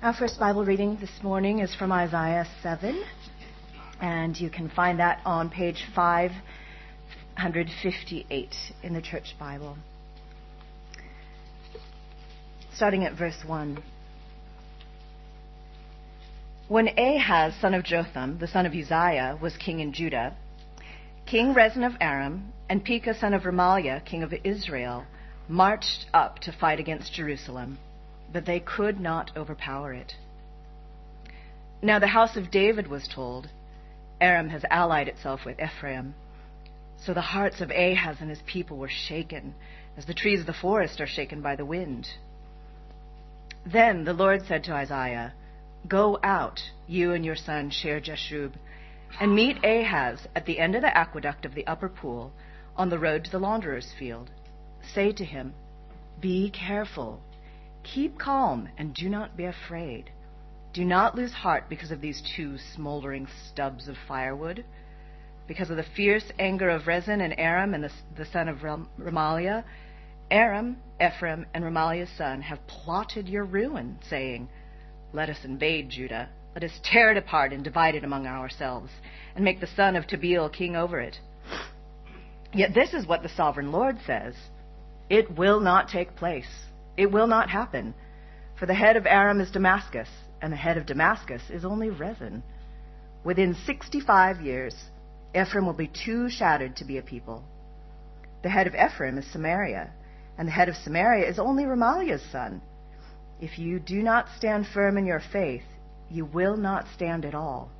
Our first Bible reading this morning is from Isaiah 7, and you can find that on page 558 in the Church Bible. Starting at verse 1. When Ahaz, son of Jotham, the son of Uzziah, was king in Judah, King Rezin of Aram and Pekah, son of Remaliah, king of Israel, marched up to fight against Jerusalem but they could not overpower it. Now the house of David was told, Aram has allied itself with Ephraim. So the hearts of Ahaz and his people were shaken, as the trees of the forest are shaken by the wind. Then the Lord said to Isaiah, Go out, you and your son Shear-jashub, and meet Ahaz at the end of the aqueduct of the upper pool, on the road to the launderer's field. Say to him, Be careful Keep calm and do not be afraid. Do not lose heart because of these two smoldering stubs of firewood, because of the fierce anger of Rezin and Aram and the, the son of Remaliah. Aram, Ephraim, and Remaliah's son have plotted your ruin, saying, Let us invade Judah. Let us tear it apart and divide it among ourselves, and make the son of Tabeel king over it. Yet this is what the sovereign Lord says It will not take place. It will not happen. For the head of Aram is Damascus, and the head of Damascus is only Rezin. Within 65 years, Ephraim will be too shattered to be a people. The head of Ephraim is Samaria, and the head of Samaria is only Remaliah's son. If you do not stand firm in your faith, you will not stand at all.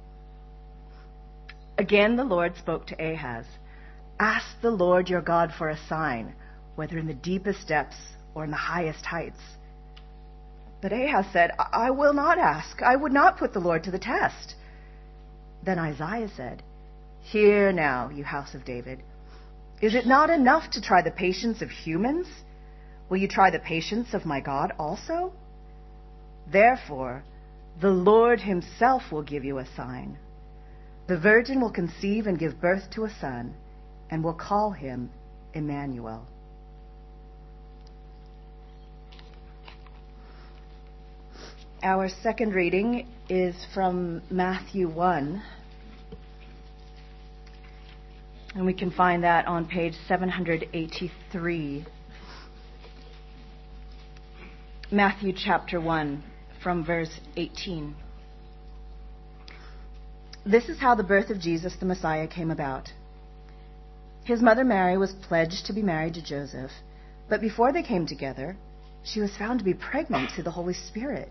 Again the Lord spoke to Ahaz Ask the Lord your God for a sign, whether in the deepest depths or in the highest heights. But Ahaz said, I will not ask. I would not put the Lord to the test. Then Isaiah said, Hear now, you house of David. Is it not enough to try the patience of humans? Will you try the patience of my God also? Therefore, the Lord himself will give you a sign. The virgin will conceive and give birth to a son, and will call him Emmanuel. Our second reading is from Matthew 1. And we can find that on page 783. Matthew chapter 1, from verse 18. This is how the birth of Jesus the Messiah came about. His mother Mary was pledged to be married to Joseph, but before they came together, she was found to be pregnant through the Holy Spirit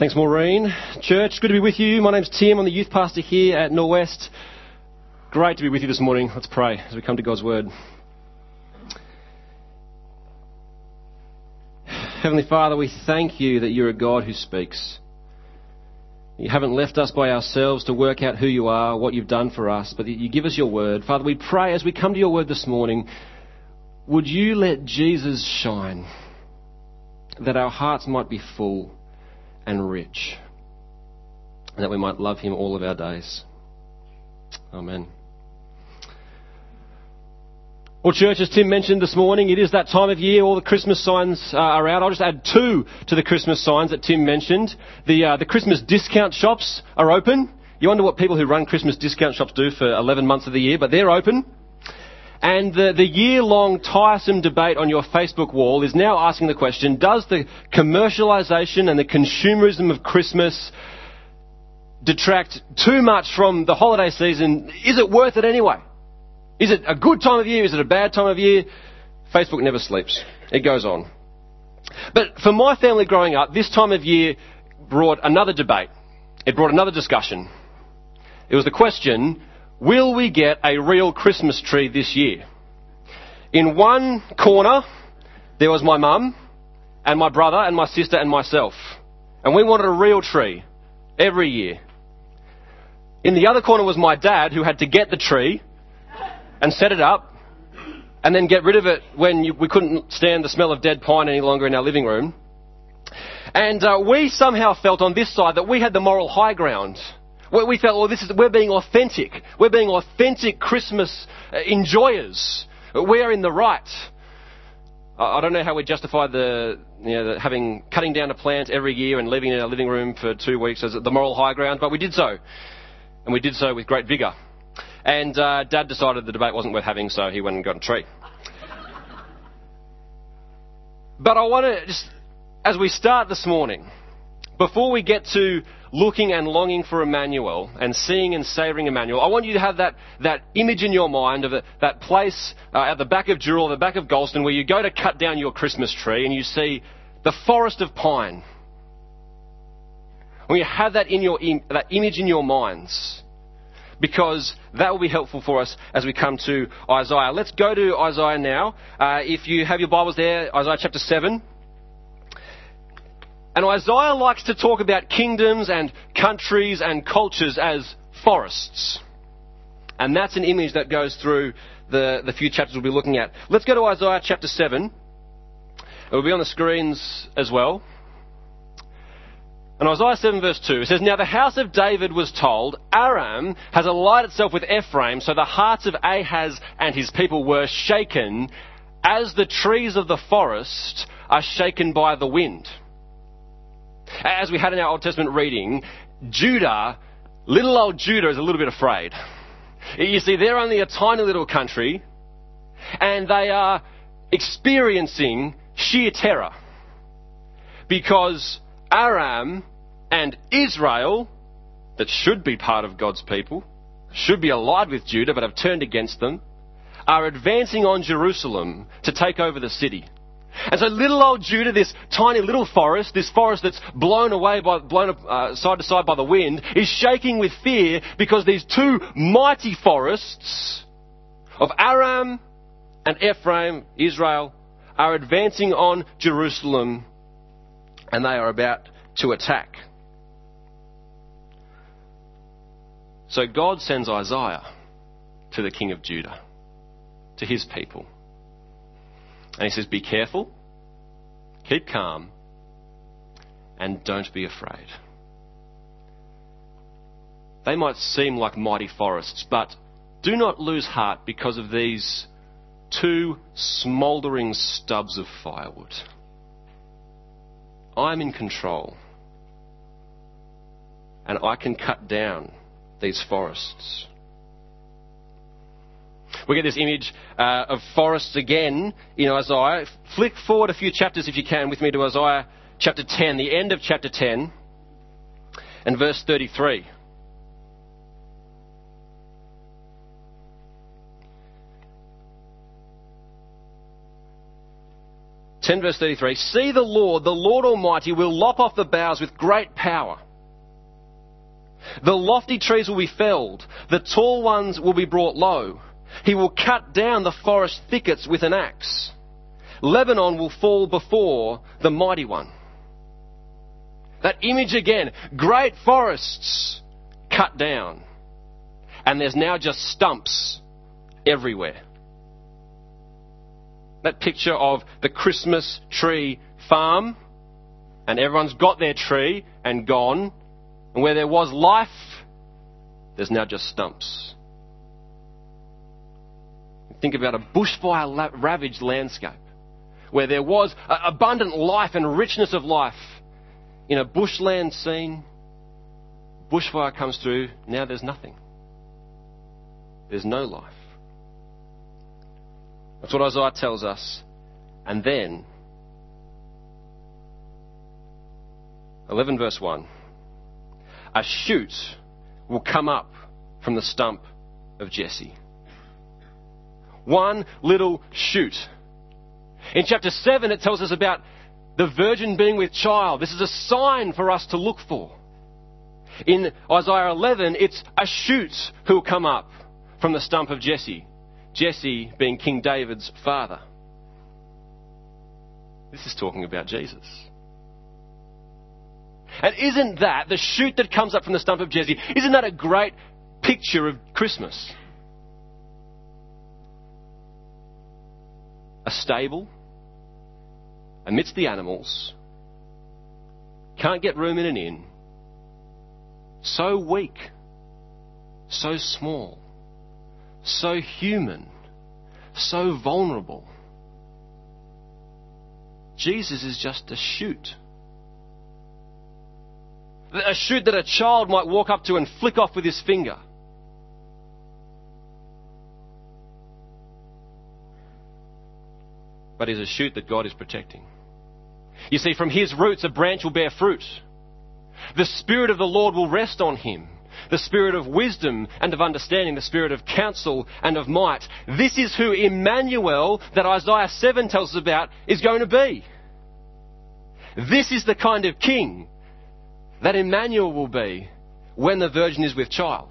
Thanks, Maureen. Church, good to be with you. My name's Tim. I'm the youth pastor here at Norwest. Great to be with you this morning. Let's pray as we come to God's Word. Heavenly Father, we thank you that you're a God who speaks. You haven't left us by ourselves to work out who you are, what you've done for us, but you give us your word. Father, we pray as we come to your word this morning, would you let Jesus shine, that our hearts might be full and rich, and that we might love him all of our days. Amen. Well, church, as Tim mentioned this morning, it is that time of year. All the Christmas signs uh, are out. I'll just add two to the Christmas signs that Tim mentioned. The, uh, the Christmas discount shops are open. You wonder what people who run Christmas discount shops do for 11 months of the year, but they're open. And the, the year long tiresome debate on your Facebook wall is now asking the question Does the commercialisation and the consumerism of Christmas detract too much from the holiday season? Is it worth it anyway? Is it a good time of year? Is it a bad time of year? Facebook never sleeps. It goes on. But for my family growing up, this time of year brought another debate. It brought another discussion. It was the question Will we get a real Christmas tree this year? In one corner, there was my mum and my brother and my sister and myself. And we wanted a real tree every year. In the other corner was my dad who had to get the tree and set it up and then get rid of it when you, we couldn't stand the smell of dead pine any longer in our living room. And uh, we somehow felt on this side that we had the moral high ground. We felt, well, this is, we're being authentic. We're being authentic Christmas uh, enjoyers. We're in the right. I don't know how we justify the, you know, the having cutting down a plant every year and leaving it in our living room for two weeks as the moral high ground, but we did so, and we did so with great vigour. And uh, Dad decided the debate wasn't worth having, so he went and got a tree. but I want to just, as we start this morning, before we get to looking and longing for Emmanuel and seeing and savouring Emmanuel, I want you to have that, that image in your mind of a, that place uh, at the back of Dural, the back of Galston, where you go to cut down your Christmas tree and you see the forest of pine. When you have that, in your, that image in your minds, because that will be helpful for us as we come to Isaiah. Let's go to Isaiah now. Uh, if you have your Bibles there, Isaiah chapter 7. And Isaiah likes to talk about kingdoms and countries and cultures as forests. And that's an image that goes through the, the few chapters we'll be looking at. Let's go to Isaiah chapter 7. It will be on the screens as well. And Isaiah 7 verse 2 it says, Now the house of David was told, Aram has allied itself with Ephraim, so the hearts of Ahaz and his people were shaken, as the trees of the forest are shaken by the wind. As we had in our Old Testament reading, Judah, little old Judah is a little bit afraid. You see, they're only a tiny little country, and they are experiencing sheer terror. Because Aram and Israel, that should be part of God's people, should be allied with Judah but have turned against them, are advancing on Jerusalem to take over the city. And so little old Judah, this tiny little forest, this forest that's blown away by, blown uh, side to side by the wind, is shaking with fear because these two mighty forests of Aram and Ephraim, Israel, are advancing on Jerusalem and they are about to attack. So God sends Isaiah to the king of Judah, to his people. And he says, Be careful, keep calm, and don't be afraid. They might seem like mighty forests, but do not lose heart because of these two smouldering stubs of firewood. I'm in control. And I can cut down these forests. We get this image uh, of forests again in Isaiah. Flick forward a few chapters if you can with me to Isaiah chapter 10, the end of chapter 10, and verse 33. 10 verse 33 See the Lord, the Lord Almighty, will lop off the boughs with great power. The lofty trees will be felled, the tall ones will be brought low. He will cut down the forest thickets with an axe. Lebanon will fall before the mighty one. That image again, great forests cut down. And there's now just stumps everywhere that picture of the Christmas tree farm, and everyone's got their tree and gone, and where there was life, there's now just stumps. Think about a bushfire ravaged landscape where there was abundant life and richness of life in a bushland scene. Bushfire comes through, now there's nothing. There's no life. That's what Isaiah tells us. And then, 11 verse 1 a shoot will come up from the stump of Jesse. One little shoot. In chapter 7, it tells us about the virgin being with child. This is a sign for us to look for. In Isaiah 11, it's a shoot who will come up from the stump of Jesse. Jesse being King David's father. This is talking about Jesus. And isn't that, the shoot that comes up from the stump of Jesse, isn't that a great picture of Christmas? A stable amidst the animals, can't get room in an inn, so weak, so small, so human, so vulnerable. Jesus is just a shoot a shoot that a child might walk up to and flick off with his finger. But is a shoot that God is protecting. You see, from his roots a branch will bear fruit. The Spirit of the Lord will rest on him. The Spirit of wisdom and of understanding, the Spirit of counsel and of might. This is who Emmanuel, that Isaiah 7 tells us about, is going to be. This is the kind of king that Emmanuel will be when the virgin is with child.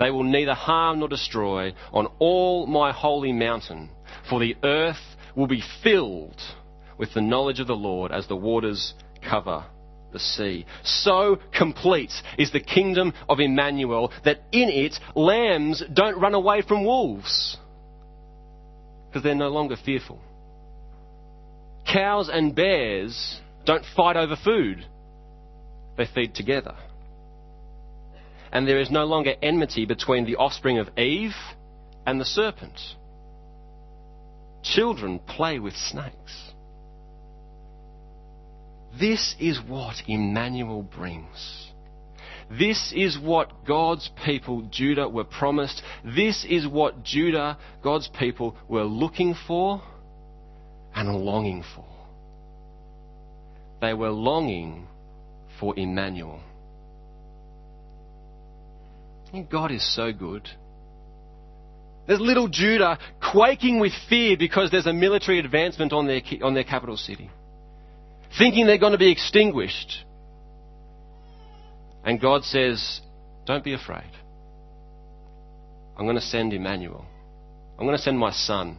They will neither harm nor destroy on all my holy mountain, for the earth will be filled with the knowledge of the Lord as the waters cover the sea. So complete is the kingdom of Emmanuel that in it lambs don't run away from wolves because they're no longer fearful. Cows and bears don't fight over food, they feed together. And there is no longer enmity between the offspring of Eve and the serpent. Children play with snakes. This is what Emmanuel brings. This is what God's people, Judah, were promised. This is what Judah, God's people, were looking for and longing for. They were longing for Emmanuel. And God is so good. There's little Judah quaking with fear because there's a military advancement on their, on their capital city, thinking they're going to be extinguished. And God says, Don't be afraid. I'm going to send Emmanuel. I'm going to send my son.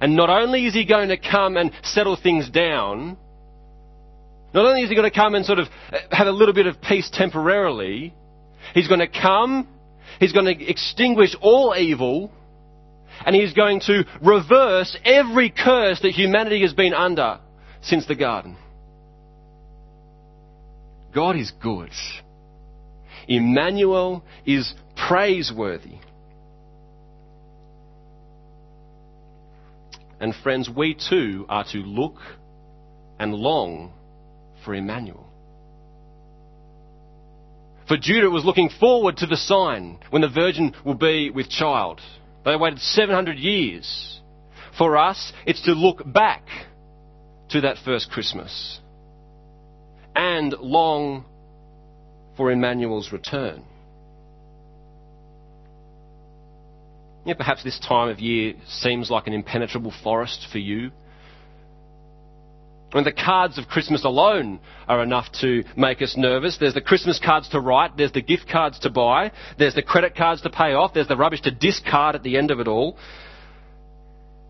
And not only is he going to come and settle things down, not only is he going to come and sort of uh, have a little bit of peace temporarily, he's going to come, he's going to extinguish all evil, and he's going to reverse every curse that humanity has been under since the garden. God is good. Emmanuel is praiseworthy. And friends, we too are to look and long for Emmanuel. For Judah was looking forward to the sign when the virgin will be with child. They waited 700 years. For us, it's to look back to that first Christmas and long for Emmanuel's return. Yeah, perhaps this time of year seems like an impenetrable forest for you. When the cards of Christmas alone are enough to make us nervous, there's the Christmas cards to write, there's the gift cards to buy, there's the credit cards to pay off, there's the rubbish to discard at the end of it all.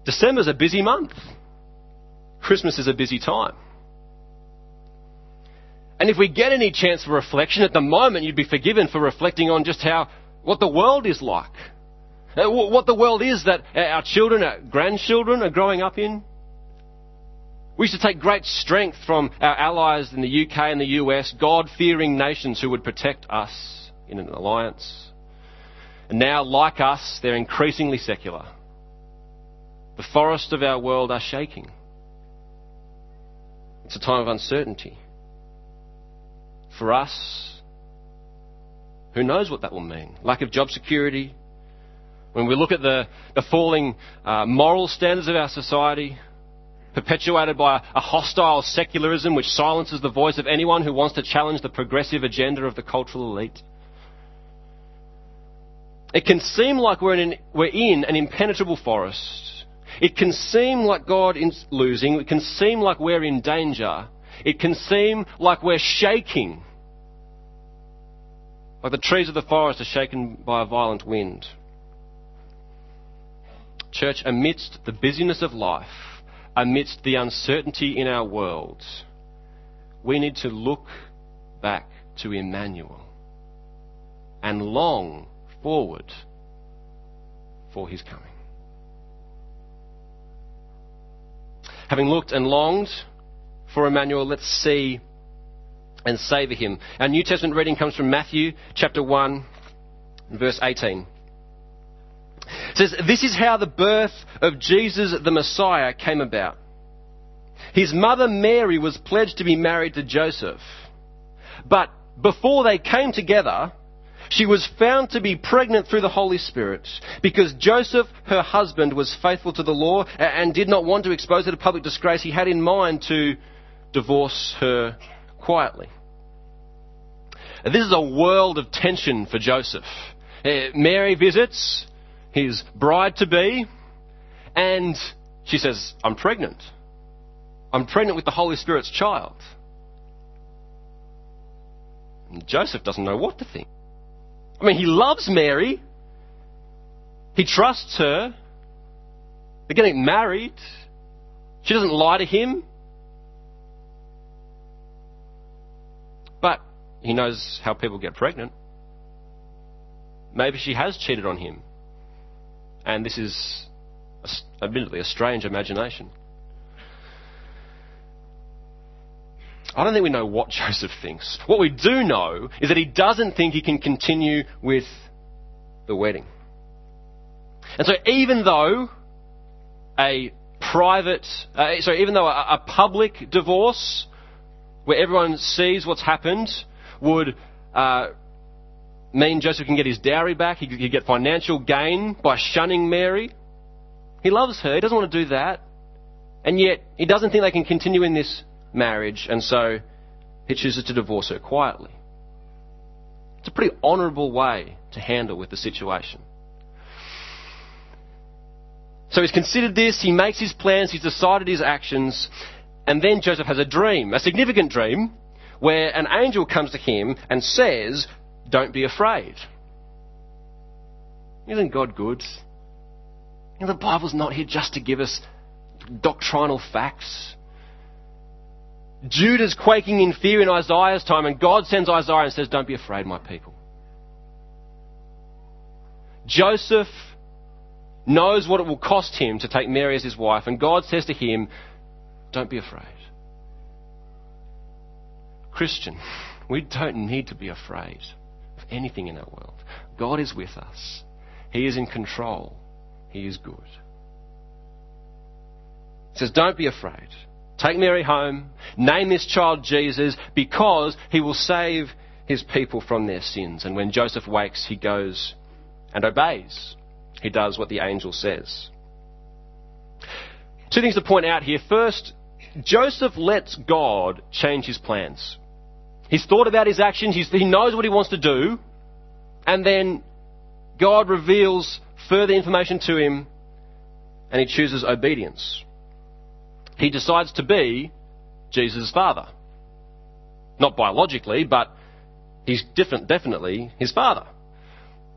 December's a busy month. Christmas is a busy time. And if we get any chance for reflection, at the moment you'd be forgiven for reflecting on just how, what the world is like. Uh, what the world is that our children, our grandchildren are growing up in. We used to take great strength from our allies in the UK and the US, God fearing nations who would protect us in an alliance. And now, like us, they're increasingly secular. The forests of our world are shaking. It's a time of uncertainty. For us, who knows what that will mean? Lack of job security. When we look at the, the falling uh, moral standards of our society, perpetuated by a, hostile secularism which silences the voice of anyone who wants to challenge the progressive agenda of the cultural elite. It can seem like we're in, we're in an impenetrable forest it can seem like God is losing. It can seem like we're in danger. It can seem like we're shaking. Like the trees of the forest are shaken by a violent wind. Church, amidst the busyness of life, amidst the uncertainty in our world, we need to look back to Emmanuel and long forward for his coming. Having looked and longed for Emmanuel, let's see and savour him. Our New Testament reading comes from Matthew chapter 1, verse 18. It says, This is how the birth of Jesus the Messiah came about. His mother Mary was pledged to be married to Joseph. But before they came together, she was found to be pregnant through the Holy Spirit because Joseph, her husband, was faithful to the law and did not want to expose her to public disgrace. He had in mind to divorce her quietly. This is a world of tension for Joseph. Uh, Mary visits his bride to be, and she says, I'm pregnant. I'm pregnant with the Holy Spirit's child. And Joseph doesn't know what to think. I mean, he loves Mary. He trusts her. They're getting married. She doesn't lie to him. But he knows how people get pregnant. Maybe she has cheated on him. And this is, admittedly, a strange imagination. I don't think we know what Joseph thinks. What we do know is that he doesn't think he can continue with the wedding. And so even though a private, uh, sorry, even though a, a, public divorce where everyone sees what's happened would uh, mean Joseph can get his dowry back, he could get financial gain by shunning Mary. He loves her, he doesn't want to do that. And yet, he doesn't think they can continue in this marriage, and so he chooses to divorce her quietly. It's a pretty honourable way to handle with the situation. So he's considered this, he makes his plans, he's decided his actions, and then Joseph has a dream, a significant dream, where an angel comes to him and says, Don't be afraid. Isn't God good? You know, the Bible's not here just to give us doctrinal facts. Judah's quaking in fear in Isaiah's time, and God sends Isaiah and says, Don't be afraid, my people. Joseph knows what it will cost him to take Mary as his wife, and God says to him, Don't be afraid. Christian, we don't need to be afraid anything in our world. God is with us, He is in control, He is good. He says, Don't be afraid. Take Mary home, name this child Jesus, because he will save his people from their sins. And when Joseph wakes, he goes and obeys. He does what the angel says. Two things to point out here. First, Joseph lets God change his plans. He's thought about his actions, he knows what he wants to do, and then God reveals further information to him, and he chooses obedience he decides to be Jesus' father. Not biologically, but he's different, definitely his father.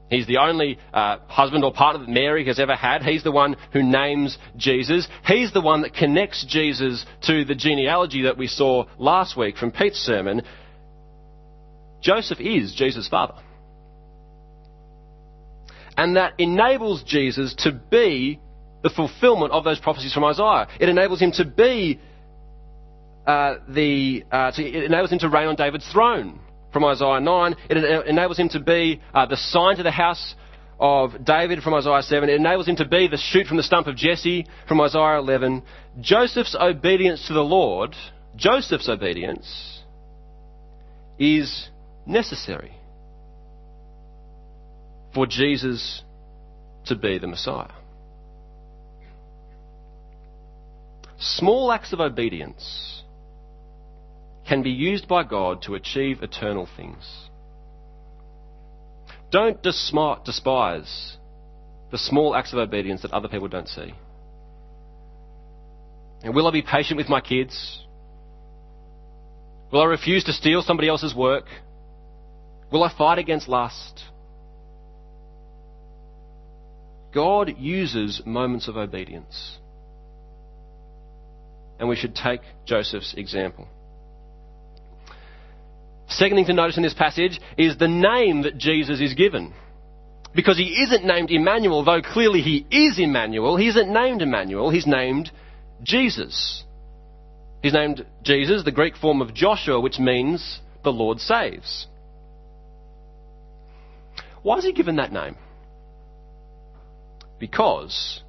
He's the only uh, husband or partner that Mary has ever had. He's the one who names Jesus. He's the one that connects Jesus to the genealogy that we saw last week from Pete's sermon. Joseph is Jesus' father. And that enables Jesus to be the fulfillment of those prophecies from Isaiah. It enables him to be uh, the, uh, to, it enables him to reign on David's throne from Isaiah 9. It enables him to be uh, the sign to the house of David from Isaiah 7. It enables him to be the shoot from the stump of Jesse from Isaiah 11. Joseph's obedience to the Lord, Joseph's obedience, is necessary for Jesus to be the Messiah. Small acts of obedience can be used by God to achieve eternal things. Don't despise the small acts of obedience that other people don't see. And will I be patient with my kids? Will I refuse to steal somebody else's work? Will I fight against lust? God uses moments of obedience. And we should take Joseph's example. Second thing to notice in this passage is the name that Jesus is given. Because he isn't named Emmanuel, though clearly he is Emmanuel, he isn't named Emmanuel, he's named Jesus. He's named Jesus, the Greek form of Joshua, which means the Lord saves. Why is he given that name? Because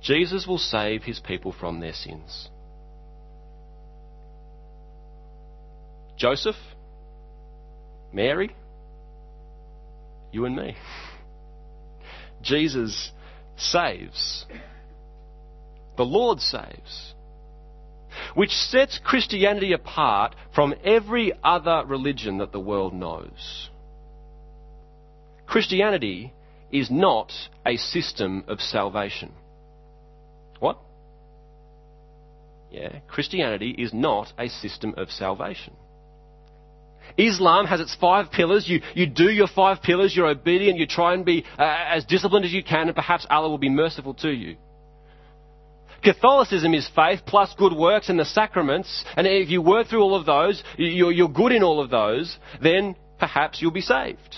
Jesus will save his people from their sins. Joseph, Mary, you and me. Jesus saves. The Lord saves. Which sets Christianity apart from every other religion that the world knows. Christianity is not a system of salvation. What? Yeah, Christianity is not a system of salvation. Islam has its five pillars. You, you do your five pillars, you're obedient, you try and be uh, as disciplined as you can, and perhaps Allah will be merciful to you. Catholicism is faith plus good works and the sacraments, and if you work through all of those, you're, you're good in all of those, then perhaps you'll be saved.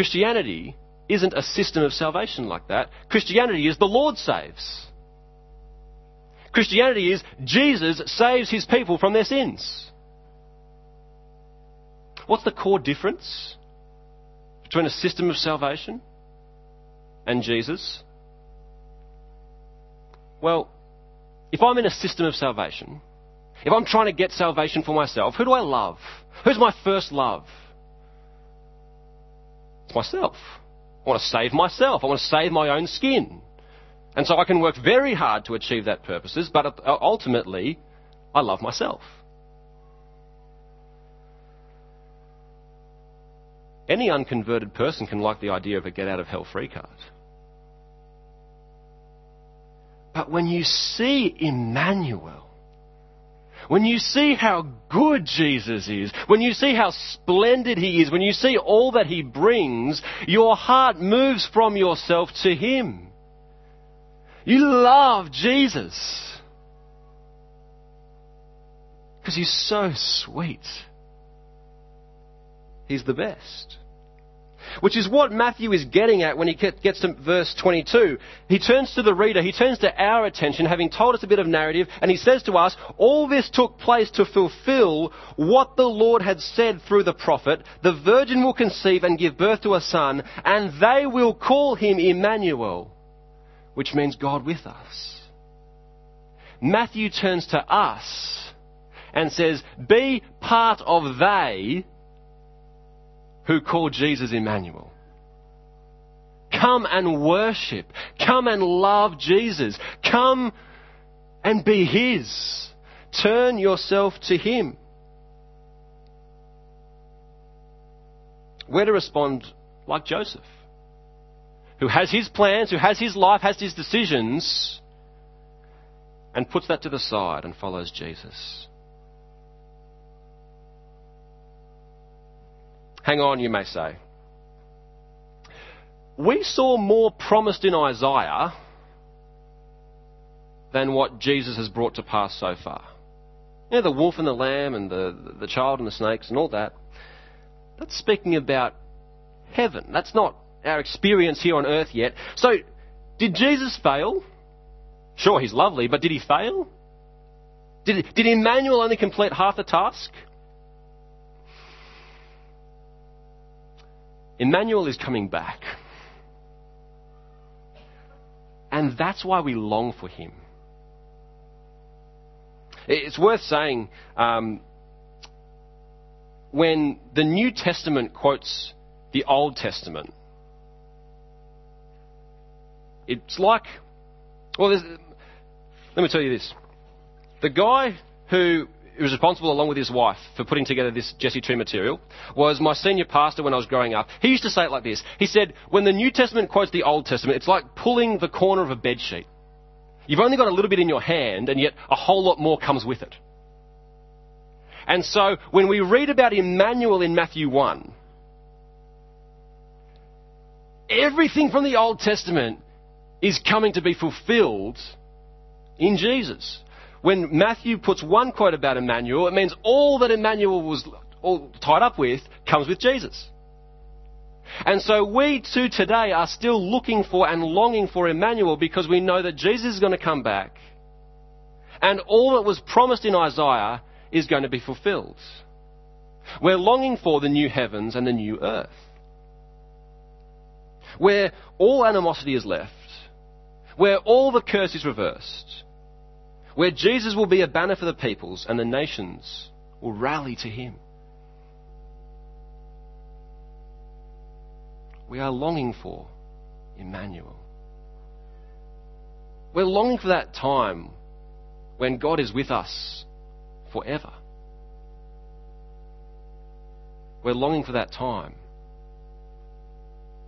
Christianity isn't a system of salvation like that. Christianity is the Lord saves. Christianity is Jesus saves his people from their sins. What's the core difference between a system of salvation and Jesus? Well, if I'm in a system of salvation, if I'm trying to get salvation for myself, who do I love? Who's my first love? Myself. I want to save myself. I want to save my own skin. And so I can work very hard to achieve that purposes, but uh, ultimately, I love myself. Any unconverted person can like the idea of a get out of hell free card. But when you see Emmanuel, when you see how good Jesus is, when you see how splendid he is, when you see all that he brings, your heart moves from yourself to him. You love Jesus. Because he's so sweet. He's the best. Which is what Matthew is getting at when he gets to verse 22. He turns to the reader, he turns to our attention, having told us a bit of narrative, and he says to us, All this took place to fulfill what the Lord had said through the prophet The virgin will conceive and give birth to a son, and they will call him Emmanuel, which means God with us. Matthew turns to us and says, Be part of they who called Jesus Emmanuel. Come and worship. Come and love Jesus. Come and be His. Turn yourself to Him. We're to respond like Joseph, who has his plans, who has his life, has his decisions, and puts that to the side and follows Jesus. Hang on, you may say. We saw more promised in Isaiah than what Jesus has brought to pass so far. You know, the wolf and the lamb and the, the child and the snakes and all that. That's speaking about heaven. That's not our experience here on earth yet. So, did Jesus fail? Sure, he's lovely, but did he fail? Did, did Emmanuel only complete half the task? Emmanuel is coming back. And that's why we long for him. It's worth saying um, when the New Testament quotes the Old Testament, it's like, well, let me tell you this. The guy who was responsible, along with his wife, for putting together this Jesse Tree material was my senior pastor when I was growing up. He used to say it like this. He said, when the New Testament quotes the Old Testament, it's like pulling the corner of a bed sheet. You've only got a little bit in your hand, and yet a whole lot more comes with it. And so, when we read about Emmanuel in Matthew 1, everything from the Old Testament is coming to be fulfilled in Jesus. When Matthew puts one quote about Emmanuel, it means all that Emmanuel was all tied up with comes with Jesus. And so we too today are still looking for and longing for Emmanuel because we know that Jesus is going to come back. And all that was promised in Isaiah is going to be fulfilled. We're longing for the new heavens and the new earth. Where all animosity is left. Where all the curse is reversed. Where Jesus will be a banner for the peoples and the nations will rally to him. we are longing for Emmanuel. We're longing for that time when God is with us forever. We're longing for that time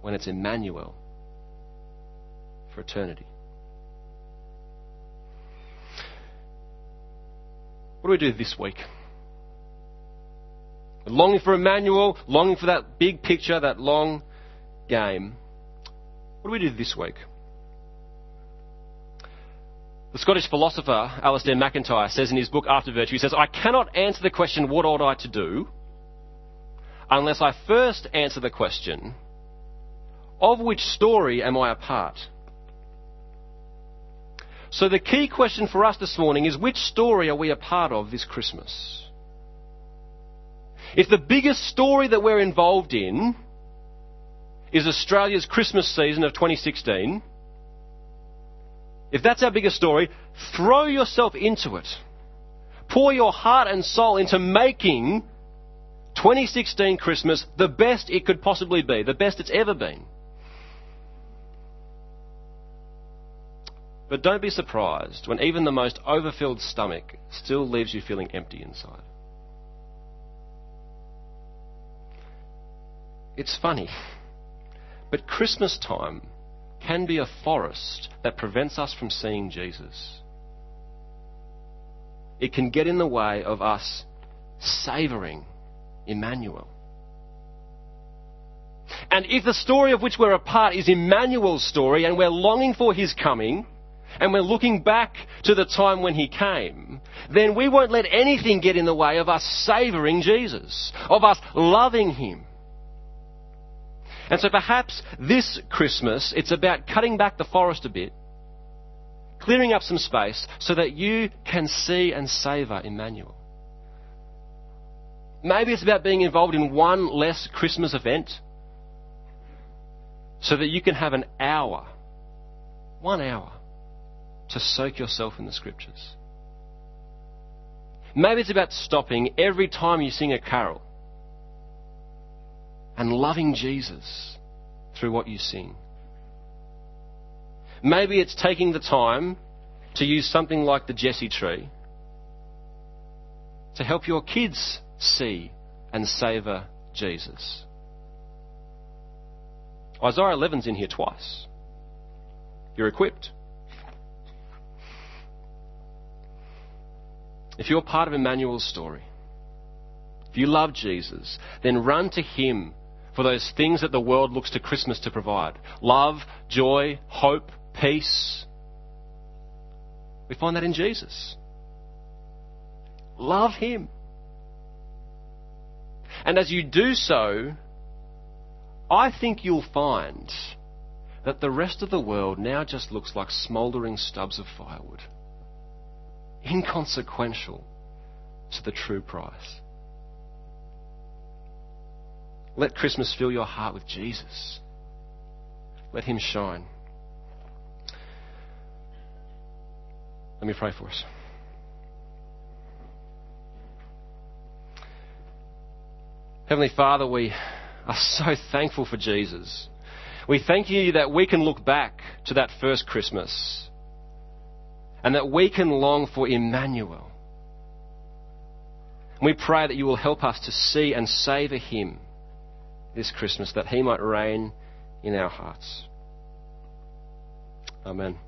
when it's Emmanuel for eternity. What do we do this week? Longing for Emmanuel, longing for that big picture, that long game, what do we do this week? The Scottish philosopher Alasdair MacIntyre says in his book After Virtue, he says, I cannot answer the question, what ought I to do, unless I first answer the question, of which story am I a part? So the key question for us this morning is, which story are we a part of this Christmas? If the biggest story that we're involved in is Australia's Christmas season of 2016. If that's our biggest story, throw yourself into it. Pour your heart and soul into making 2016 Christmas the best it could possibly be, the best it's ever been. But don't be surprised when even the most overfilled stomach still leaves you feeling empty inside. It's funny. But Christmas time can be a forest that prevents us from seeing Jesus. It can get in the way of us savoring Emmanuel. And if the story of which we're a part is Emmanuel's story and we're longing for his coming, and we're looking back to the time when he came, then we won't let anything get in the way of us savoring Jesus, of us loving him. And so perhaps this Christmas, it's about cutting back the forest a bit, clearing up some space so that you can see and savour Emmanuel. Maybe it's about being involved in one less Christmas event so that you can have an hour, one hour, to soak yourself in the scriptures. Maybe it's about stopping every time you sing a carol and loving Jesus through what you sing. Maybe it's taking the time to use something like the Jesse tree to help your kids see and savour Jesus. Isaiah 11's in here twice. You're equipped. If you're part of Emmanuel's story, if you love Jesus, then run to Him for those things that the world looks to Christmas to provide love, joy, hope, peace. We find that in Jesus. Love Him. And as you do so, I think you'll find that the rest of the world now just looks like smouldering stubs of firewood, inconsequential to the true price. Let Christmas fill your heart with Jesus. Let Him shine. Let me pray for us. Heavenly Father, we are so thankful for Jesus. We thank you that we can look back to that first Christmas and that we can long for Emmanuel. We pray that you will help us to see and savour him this Christmas, that he might reign in our hearts. Amen.